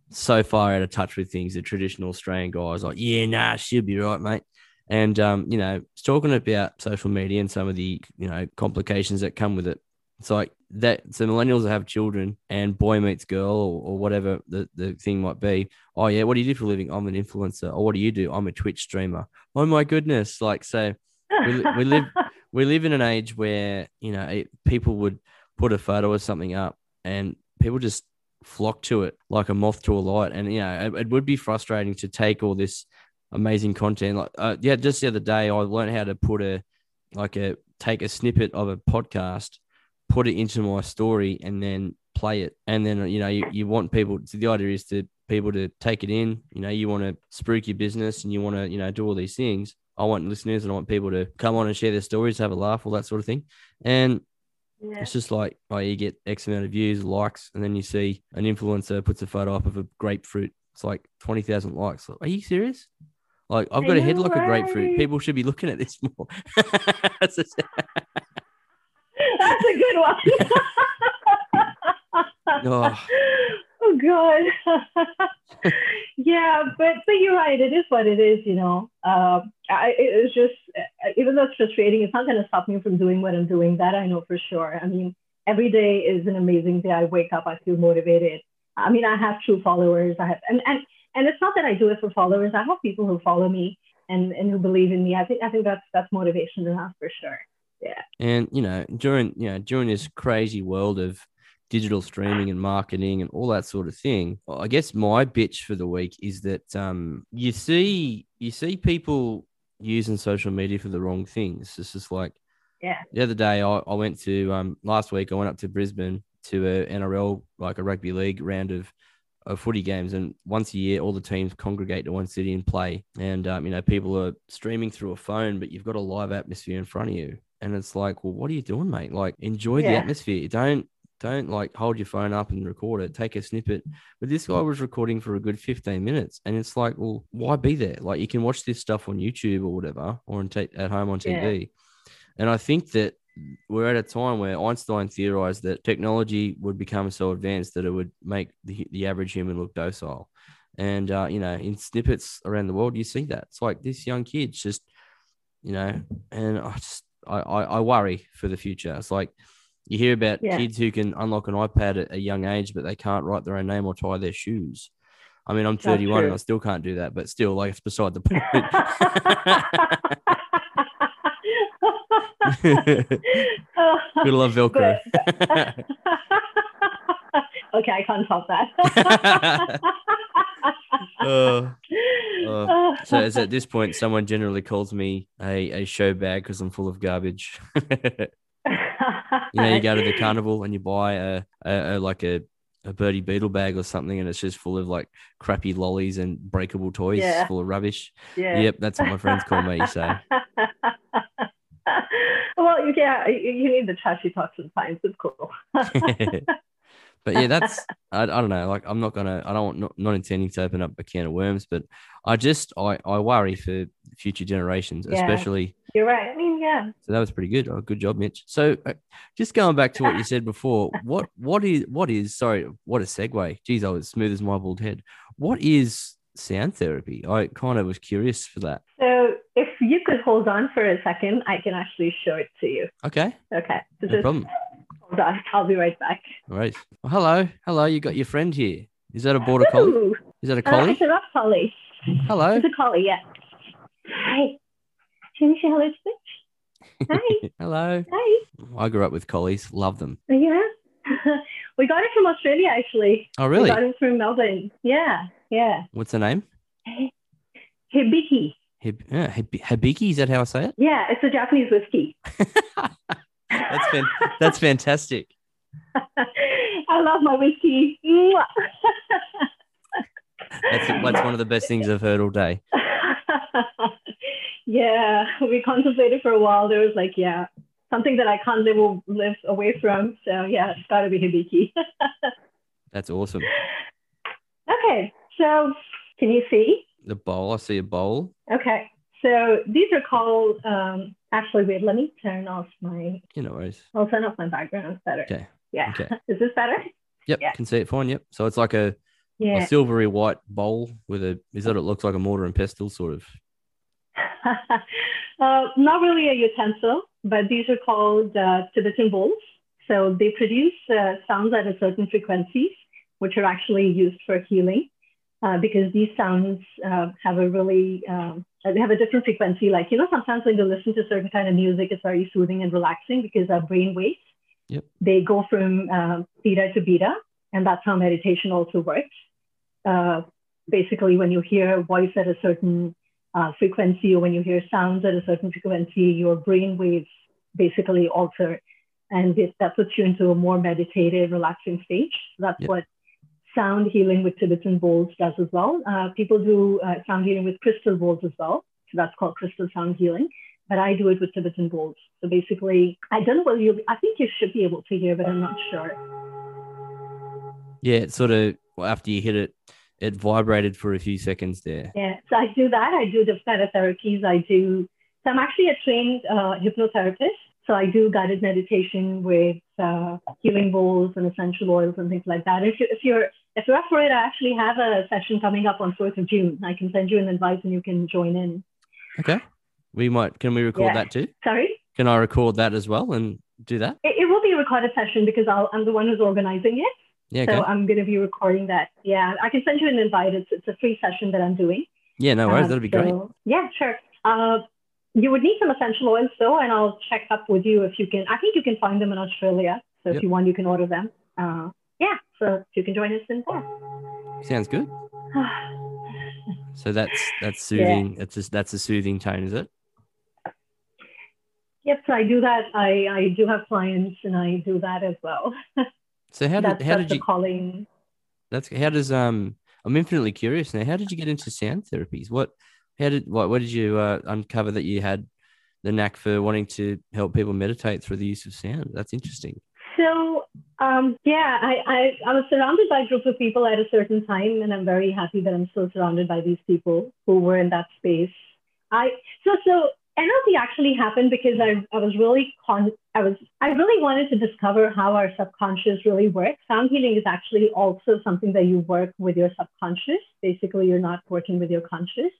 so far out of touch with things. The traditional Australian guys like, yeah, nah, she'll be right, mate. And um, you know, it's talking about social media and some of the you know complications that come with it. It's like that. So millennials that have children and boy meets girl or, or whatever the, the thing might be. Oh yeah, what do you do for a living? I'm an influencer. Or what do you do? I'm a Twitch streamer. Oh my goodness! Like so, we we live- [laughs] we live in an age where you know it, people would put a photo of something up and people just flock to it like a moth to a light. And you know, it, it would be frustrating to take all this amazing content. Like uh, yeah, just the other day I learned how to put a like a take a snippet of a podcast put it into my story and then play it. And then, you know, you, you want people, so the idea is to people to take it in, you know, you want to spruik your business and you want to, you know, do all these things. I want listeners and I want people to come on and share their stories, have a laugh, all that sort of thing. And Yeah. It's just like, oh, you get X amount of views, likes, and then you see an influencer puts a photo up of a grapefruit. It's like 20,000 likes. Like, Are you serious? Like, I've got a head like a grapefruit. People should be looking at this more. [laughs] It's just- That's a good one. [laughs] oh, oh god. [laughs] Yeah but but you're right. It is what it is you know. Um I, it was just uh, even though it's frustrating it's not going to stop me from doing what i'm doing. That i know for sure. I mean every day is an amazing day. I wake up i feel motivated. I mean i have true followers. I have and and, and it's not that i do it for followers i have people who follow me and and who believe in me i think i think that's that's motivation enough for sure Yeah. and you know, during you know, during this crazy world of digital streaming and marketing and all that sort of thing, I guess my bitch for the week is that um you see you see people using social media for the wrong things. It's just like yeah the other day I, I went to um last week I went up to Brisbane to a NRL like a rugby league round of of footy games and once a year all the teams congregate to one city and play. And um, you know people are streaming through a phone but you've got a live atmosphere in front of you. And it's like well what are you doing mate? Like enjoy the atmosphere. Don't don't like hold your phone up and record it. Take a snippet. But this guy was recording for a good 15 minutes and it's like well why be there? Like you can watch this stuff on youtube or whatever or t- at home on Yeah. tv and i think that we're at a time where Einstein theorized that technology would become so advanced that it would make the, the average human look docile. And, uh, you know, in snippets around the world, you see that. It's like this young kid's just, you know, and I just, I, I, I worry for the future. It's like you hear about Yeah. kids who can unlock an iPad at a young age, but they can't write their own name or tie their shoes. I mean, I'm 31 and. I still can't do that, but still, like, it's beside the [laughs] point. [laughs] [laughs] Gotta love Velcro. [laughs] okay, I can't top that. [laughs] Uh, uh, so it's at this point someone generally calls me a, a show bag because I'm full of garbage. you know, you go to the carnival and you buy a, a, a like a, a Bertie Beetle bag or something, and it's just full of like crappy lollies and breakable toys Yeah. full of rubbish. yeah. Yep, that's what my friends call me. So well, you yeah, you you need the trashy talk sometimes. It's cool. but yeah, that's I, I don't know. Like I'm not gonna I don't want not, not intending to open up a can of worms, but I just I, I worry for future generations, Yeah. especially You're right. I mean, yeah. So that was pretty good. Oh, good job, Mitch. So uh, just going back to what you said before, [laughs] what what is what is sorry, what a segue. Geez, I was smooth as my bald head. What is sound therapy? I kind of was curious for that. So if you could hold on for a second, I can actually show it to you. Okay, Okay. So no just problem. hold on. I'll be right back. All right. Well, hello, hello. You got your friend here. Is that a border collie? Ooh, Is that a uh, collie? it's a rough collie. Hello. It's a collie, yeah. Hi. Can you say hello to Mitch? Hi. [laughs] hello. Hi. I grew up with collies. Love them. Yeah. [laughs] we got it from Australia, actually. Oh, We really? got it from Melbourne. Yeah. Yeah. What's the name? Hibiki. Hib- yeah, Hib- Hibiki. Is that how I say it? Yeah, it's a Japanese whiskey. [laughs] That's fan- that's fantastic. [laughs] I love my whiskey. That's that's one of the best things I've heard all day. [laughs] yeah, we contemplated for a while. There was like, yeah, something that I can't live live away from. So yeah, it's got to be Hibiki. That's awesome. okay, so can you see? The bowl. I see a bowl. Okay, so these are called. Um, actually, wait. Let me turn off my. You know, worries. I'll turn off my background. Better. Okay. Yeah. Okay. [laughs] Is this better? Yep. Yeah. Can see it fine. Yep. So it's like a, a Yeah. silvery white bowl with a. Is that it looks like a mortar and pestle sort of. [laughs] uh, not really a utensil, but these are called uh, Tibetan bowls. So they produce uh, sounds at a certain frequencies, which are actually used for healing, uh, because these sounds uh, have a really um, they have a different frequency. Like you know, sometimes when you listen to certain kind of music, it's very soothing and relaxing because our brain waves Yep. they go from um, theta to beta, and that's how meditation also works. Uh, basically, when you hear a voice at a certain uh, frequency or when you hear sounds at a certain frequency, your brain waves basically alter and it, that puts you into a more meditative, relaxing stage. That's Yep. what sound healing with Tibetan bowls does as well. Uh, people do uh, sound healing with crystal bowls as well. So that's called crystal sound healing. but I do it with Tibetan bowls. So basically, I don't know whether you, I think you should be able to hear, but I'm not sure. Yeah, sort of after you hit it, it vibrated for a few seconds there. Yeah, so I do that. I do the kind of therapies. I do. So I'm actually a trained uh, hypnotherapist. So I do guided meditation with uh, healing bowls and essential oils and things like that. If, you, if you're if you're up for it, I actually have a session coming up on 4th of June. I can send you an invite and you can join in. Okay. We might. Can we record yeah. that too? Sorry. Can I record that as well and do that? It, it will be a recorded session because I'll, I'm the one who's organizing it. Yeah. Okay. So I'm going to be recording that. Yeah, I can send you an invite. It's it's a free session that I'm doing. Yeah, no worries. Uh, That'll be so, great. Yeah, sure. Uh, you would need some essential oils though, and I'll check up with you if you can. I think you can find them in Australia. So yep. if you want, you can order them. Uh, yeah, so you can join us in there. Sounds good. [sighs] so that's that's soothing. Yeah. It's just that's a soothing tone, is it? Yep. So I do that. I I do have clients, and I do that as well. [laughs] So how did how did you calling? That's how does um I'm infinitely curious now. How did you get into sound therapies? What how did what what did you uh, uncover that you had the knack for wanting to help people meditate through the use of sound? That's interesting. So um, yeah, I, I, I was surrounded by a group of people at a certain time, and I'm very happy that I'm still surrounded by these people who were in that space. I so so NLP actually happened because I, I was really con- I was I really wanted to discover how our subconscious really works. Sound healing is actually also something that you work with your subconscious. Basically, you're not working with your conscious.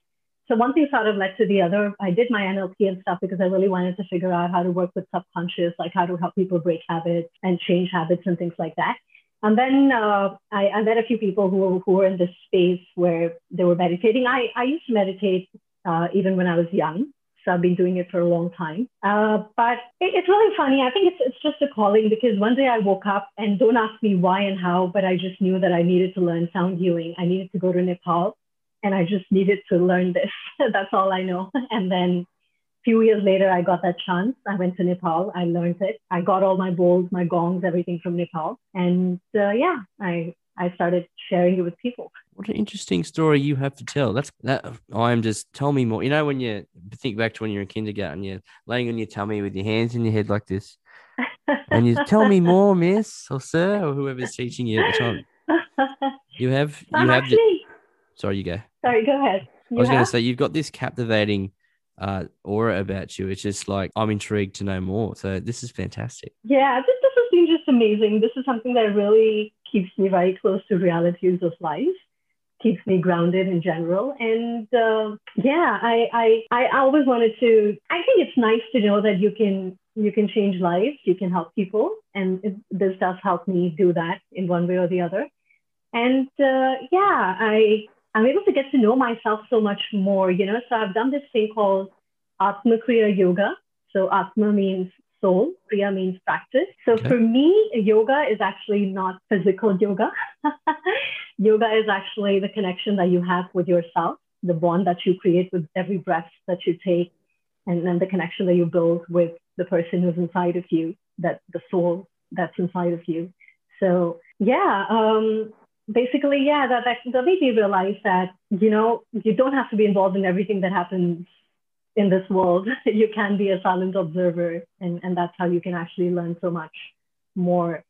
So one thing sort of led to the other. I did my NLP and stuff because I really wanted to figure out how to work with subconscious, like how to help people break habits and change habits and things like that. And then uh, I, I met a few people who, who were in this space where they were meditating. I, I used to meditate uh, even when I was young. So I've been doing it for a long time. Uh, but it, it's really funny. I think it's, it's just a calling because one day I woke up and don't ask me why and how, but I just knew that I needed to learn sound healing. I needed to go to Nepal and I just needed to learn this. [laughs] That's all I know. [laughs] And then a few years later, I got that chance. I went to Nepal. I learned it. I got all my bowls, my gongs, everything from Nepal. And uh, yeah, I I started sharing it with people. What an interesting story you have to tell. That's that. I'm just tell me more. You know, when you think back to when you're in kindergarten, you're laying on your tummy with your hands in your head like this, [laughs] and you tell me more, miss or sir or whoever's teaching you at the time. You have you I'm have. Actually, the, sorry, you go. Sorry, go ahead. You I was going to say you've got this captivating uh, aura about you. It's just like I'm intrigued to know more. So this is fantastic. Yeah, this, this has been just amazing. This is something that really keeps me very close to realities of life keeps me grounded in general and uh, yeah I, I i always wanted to i think it's nice to know that you can you can change lives you can help people and it, this does help me do that in one way or the other and uh, yeah i i'm able to get to know myself so much more you know so i've done this thing called atma kriya yoga so atma means soul. Kriya means practice. So okay. for me, yoga is actually not physical yoga. [laughs] yoga is actually the connection that you have with yourself, the bond that you create with every breath that you take, and then the connection that you build with the person who's inside of you, that the soul that's inside of you. So yeah, um, basically, yeah, that, that, that made me realize that, you know, you don't have to be involved in everything that happens in this world, [laughs] you can be a silent observer, and, and that's how you can actually learn so much more.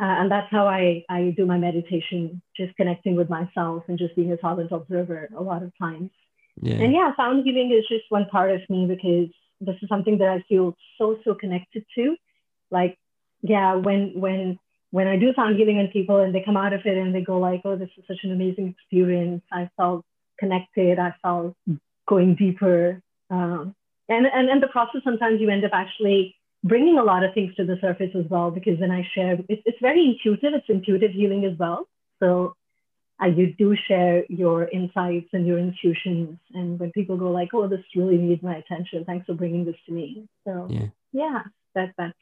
Uh, and that's how I, I do my meditation, just connecting with myself and just being a silent observer a lot of times. Yeah. And yeah, sound healing is just one part of me because this is something that I feel so, so connected to. Like, yeah, when, when, when I do sound healing on people and they come out of it and they go like, oh, this is such an amazing experience. I felt connected. I felt going deeper. Um, and, and in the process, sometimes you end up actually bringing a lot of things to the surface as well, because then I share, it's, it's very intuitive, it's intuitive healing as well. So uh, you do share your insights and your intuitions. And when people go like, oh, this really needs my attention, thanks for bringing this to me. So yeah, yeah that, that's.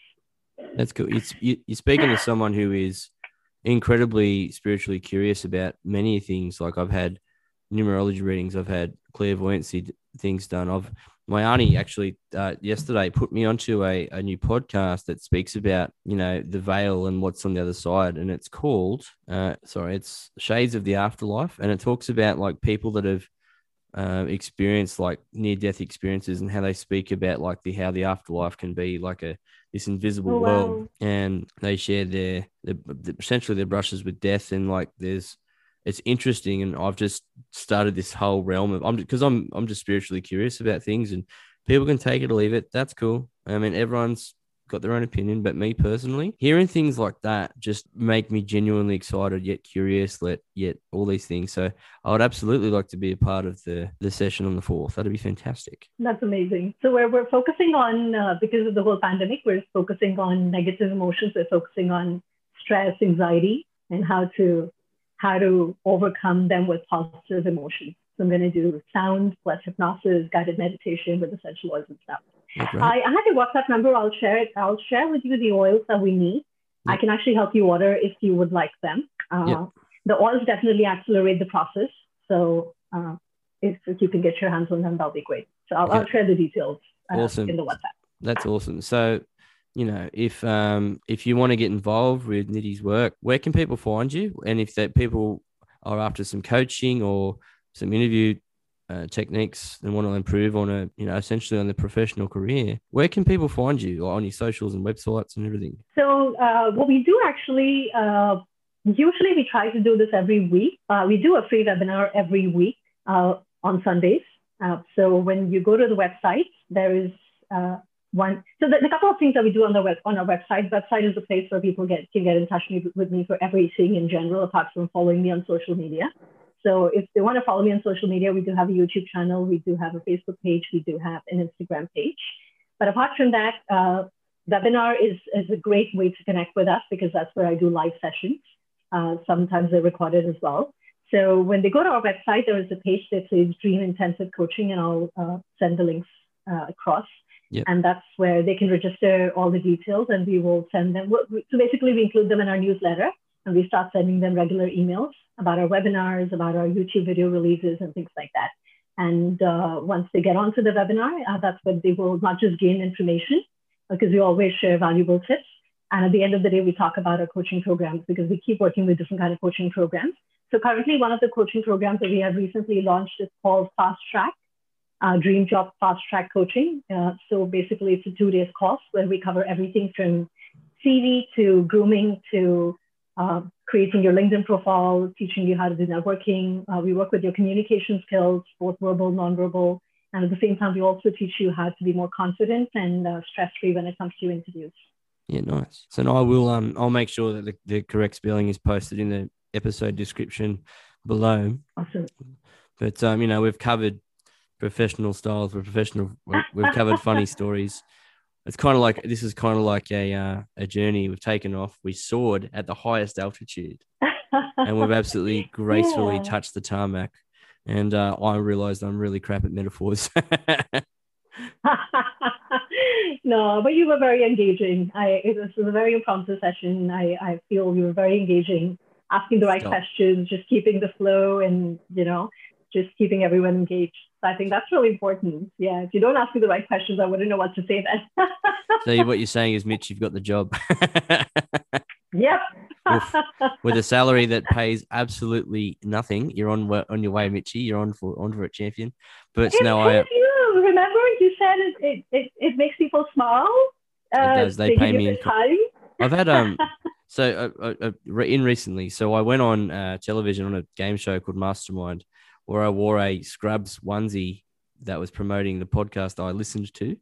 That's cool. It's, you, you're speaking to someone who is incredibly spiritually curious about many things. Like I've had numerology readings, I've had clairvoyancy things done. I've my auntie actually uh, yesterday put me onto a, a new podcast that speaks about you know the veil and what's on the other side, and it's called uh, sorry, it's Shades of the Afterlife, and it talks about like people that have uh, experience like near death experiences and how they speak about like the how the afterlife can be like a this invisible Oh, world. wow. and they share their, their, their essentially their brushes with death and like there's it's interesting and I've just started this whole realm of I'm because I'm I'm just spiritually curious about things and people can take it or leave it. That's cool. I mean everyone's got their own opinion but me personally hearing things like that just make me genuinely excited yet curious yet yet all these things so I would absolutely like to be a part of the the session on the fourth that'd be fantastic That's amazing. So we're, we're focusing on, uh, because of the whole pandemic, we're focusing on negative emotions. We're focusing on stress, anxiety, and how to how to overcome them with positive emotions. So I'm going to do sound plus hypnosis, guided meditation with essential oils and stuff. Yeah, great. I, I have your WhatsApp number. I'll share it. I'll share with you the oils that we need. I can actually help you order if you would like them. Uh, Yeah. The oils definitely accelerate the process. So uh, if, if you can get your hands on them, that'll be great. So I'll, I'll share the details uh, Awesome. in the WhatsApp. That's awesome. So, you know, if um if you want to get involved with Nitty's work, where can people find you? And if that people are after some coaching or some interview uh, techniques and want to improve on a you know essentially on their professional career, where can people find you on your socials and websites and everything? So uh, what we do actually, uh, usually we try to do this every week. Uh, we do a free webinar every week uh, on Sundays. Uh, so when you go to the website, there is one. So the, the couple of things that we do on the web on our website. Website is a place where people get can get in touch with me for everything in general, apart from following me on social media. So if they want to follow me on social media, we do have a YouTube channel, we do have a Facebook page, we do have an Instagram page. But apart from that, uh, webinar is, is a great way to connect with us because that's where I do live sessions. Uh, sometimes they're recorded as well. So when they go to our website, there is a page that says Dream Intensive Coaching, and I'll uh, send the links uh, across. Yep. And that's where they can register all the details, and we will send them. So basically, we include them in our newsletter, and we start sending them regular emails about our webinars, about our YouTube video releases, and things like that. And uh, once they get onto the webinar, uh, that's when they will not just gain information, because we always share valuable tips. And at the end of the day, we talk about our coaching programs because we keep working with different kind of coaching programs. So currently, one of the coaching programs that we have recently launched is called Fast Track, uh, Dream Job Fast Track Coaching. Uh, so basically, it's a two days course where we cover everything from CV to grooming to uh, creating your LinkedIn profile, teaching you how to do networking. Uh, we work with your communication skills, both verbal, nonverbal. And at the same time, we also teach you how to be more confident and uh, stress free when it comes to interviews. Yeah, nice. So now I will um I'll make sure that the, the correct spelling is posted in the episode description below. Awesome. But um, you know, we've covered professional styles, we're professional. we- We've covered funny [laughs] stories. It's kind of like this is kind of like a uh, a journey we've taken off. We soared at the highest altitude, and we've absolutely [laughs] gracefully Yeah. touched the tarmac. And uh, I realized I'm really crap at metaphors. [laughs] no, but you were very engaging. I it was a very impromptu session. I, I feel you were very engaging, asking the right Stop. questions, just keeping the flow and you know, just keeping everyone engaged. So I think that's really important. Yeah. If you don't ask me the right questions, I wouldn't know what to say then. [laughs] so what you're saying is, Mitch, you've got the job. [laughs] yep. Oof. [laughs] with a salary that pays absolutely nothing. You're on on your way, Mitchy. You're on for on for a champion. But It no, I you. Remember you said it, it, it, it makes people smile? Uh, does. They pay me in time. I've had um. So uh, uh, uh, in recently, so I went on uh, television on a game show called Mastermind, where I wore a Scrubs onesie that was promoting the podcast I listened to,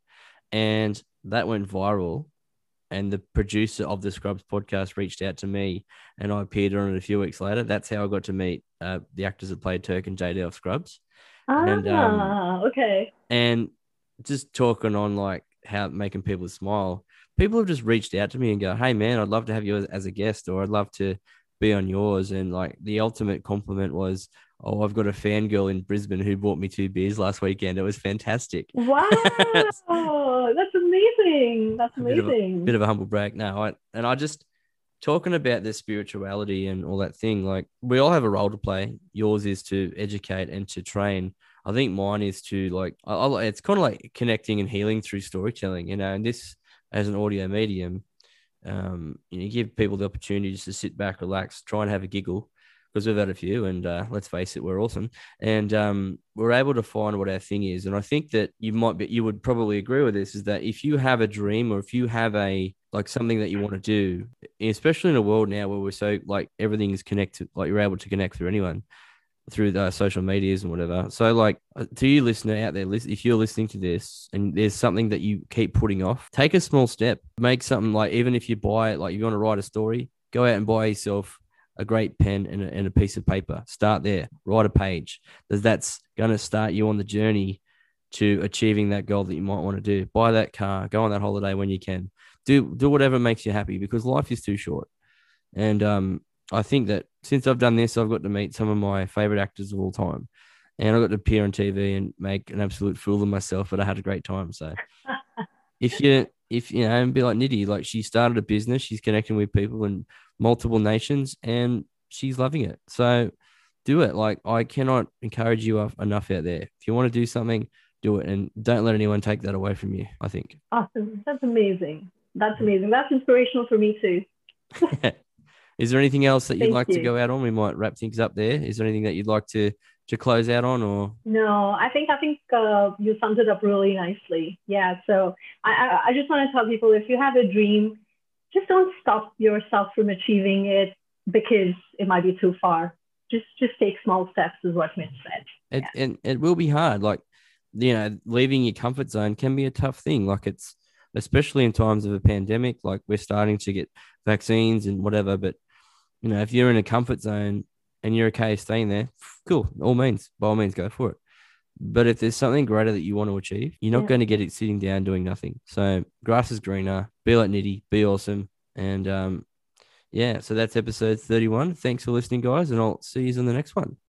and that went viral. And the producer of the Scrubs podcast reached out to me, and I appeared on it a few weeks later. That's how I got to meet uh, the actors that played Turk and JD of Scrubs. And, um, ah, okay. and just talking on like how making people smile people have just reached out to me and go hey man i'd love to have you as, as a guest or i'd love to be on yours and like the ultimate compliment was oh i've got a fangirl in brisbane who bought me two beers last weekend it was fantastic Wow, [laughs] that's amazing. That's A bit of a- amazing. bit of a humble brag no I, and i just talking about the spirituality and all that thing like we all have a role to play yours is to educate and to train i think mine is to like I, I, it's kind of like connecting and healing through storytelling you know and this as an audio medium um you, know, you give people the opportunity just to sit back relax try and have a giggle because we've had a few, and uh, let's face it, we're awesome, and um, we're able to find what our thing is. And I think that you might be, you would probably agree with this, is that if you have a dream or if you have a like something that you want to do, especially in a world now where we're so like everything is connected, like you're able to connect through anyone through the social medias and whatever. So, like, uh, to you listener out there, if you're listening to this and there's something that you keep putting off, take a small step. Make something like, even if you buy it, like you want to write a story, go out and buy yourself a great pen and a, and a piece of paper. Start there, write a page. That's going to start you on the journey to achieving that goal that you might want to do. Buy that car, go on that holiday when you can. Do do whatever makes you happy because life is too short. And um, I think that since I've done this, I've got to meet some of my favorite actors of all time, and I got to appear on TV and make an absolute fool of myself. But I had a great time. So [laughs] if you if you know and be like Nitty, like she started a business, she's connecting with people in multiple nations, and she's loving it. So do it. Like I cannot encourage you enough out there. If you want to do something, do it, and don't let anyone take that away from you. I think. Awesome. That's amazing. That's amazing. That's inspirational for me too. [laughs] Is there anything else that you'd Thank like you. to go out on? We might wrap things up there. Is there anything that you'd like to to close out on, or no? I think I think uh, you summed it up really nicely. Yeah. So I, I just want to tell people if you have a dream, just don't stop yourself from achieving it because it might be too far. Just just take small steps, is what Mitch said. It yeah. and it will be hard. Like you know, leaving your comfort zone can be a tough thing. Like it's especially in times of a pandemic. Like we're starting to get vaccines and whatever, but you know, if you're in a comfort zone and you're okay staying there, cool, all means, by all means, go for it. But if there's something greater that you want to achieve, you're not yeah. going to get it sitting down doing nothing. So grass is greener. Be like Nitty. Be awesome. And um, yeah, so that's episode 31. Thanks for listening, guys, and I'll see you on the next one.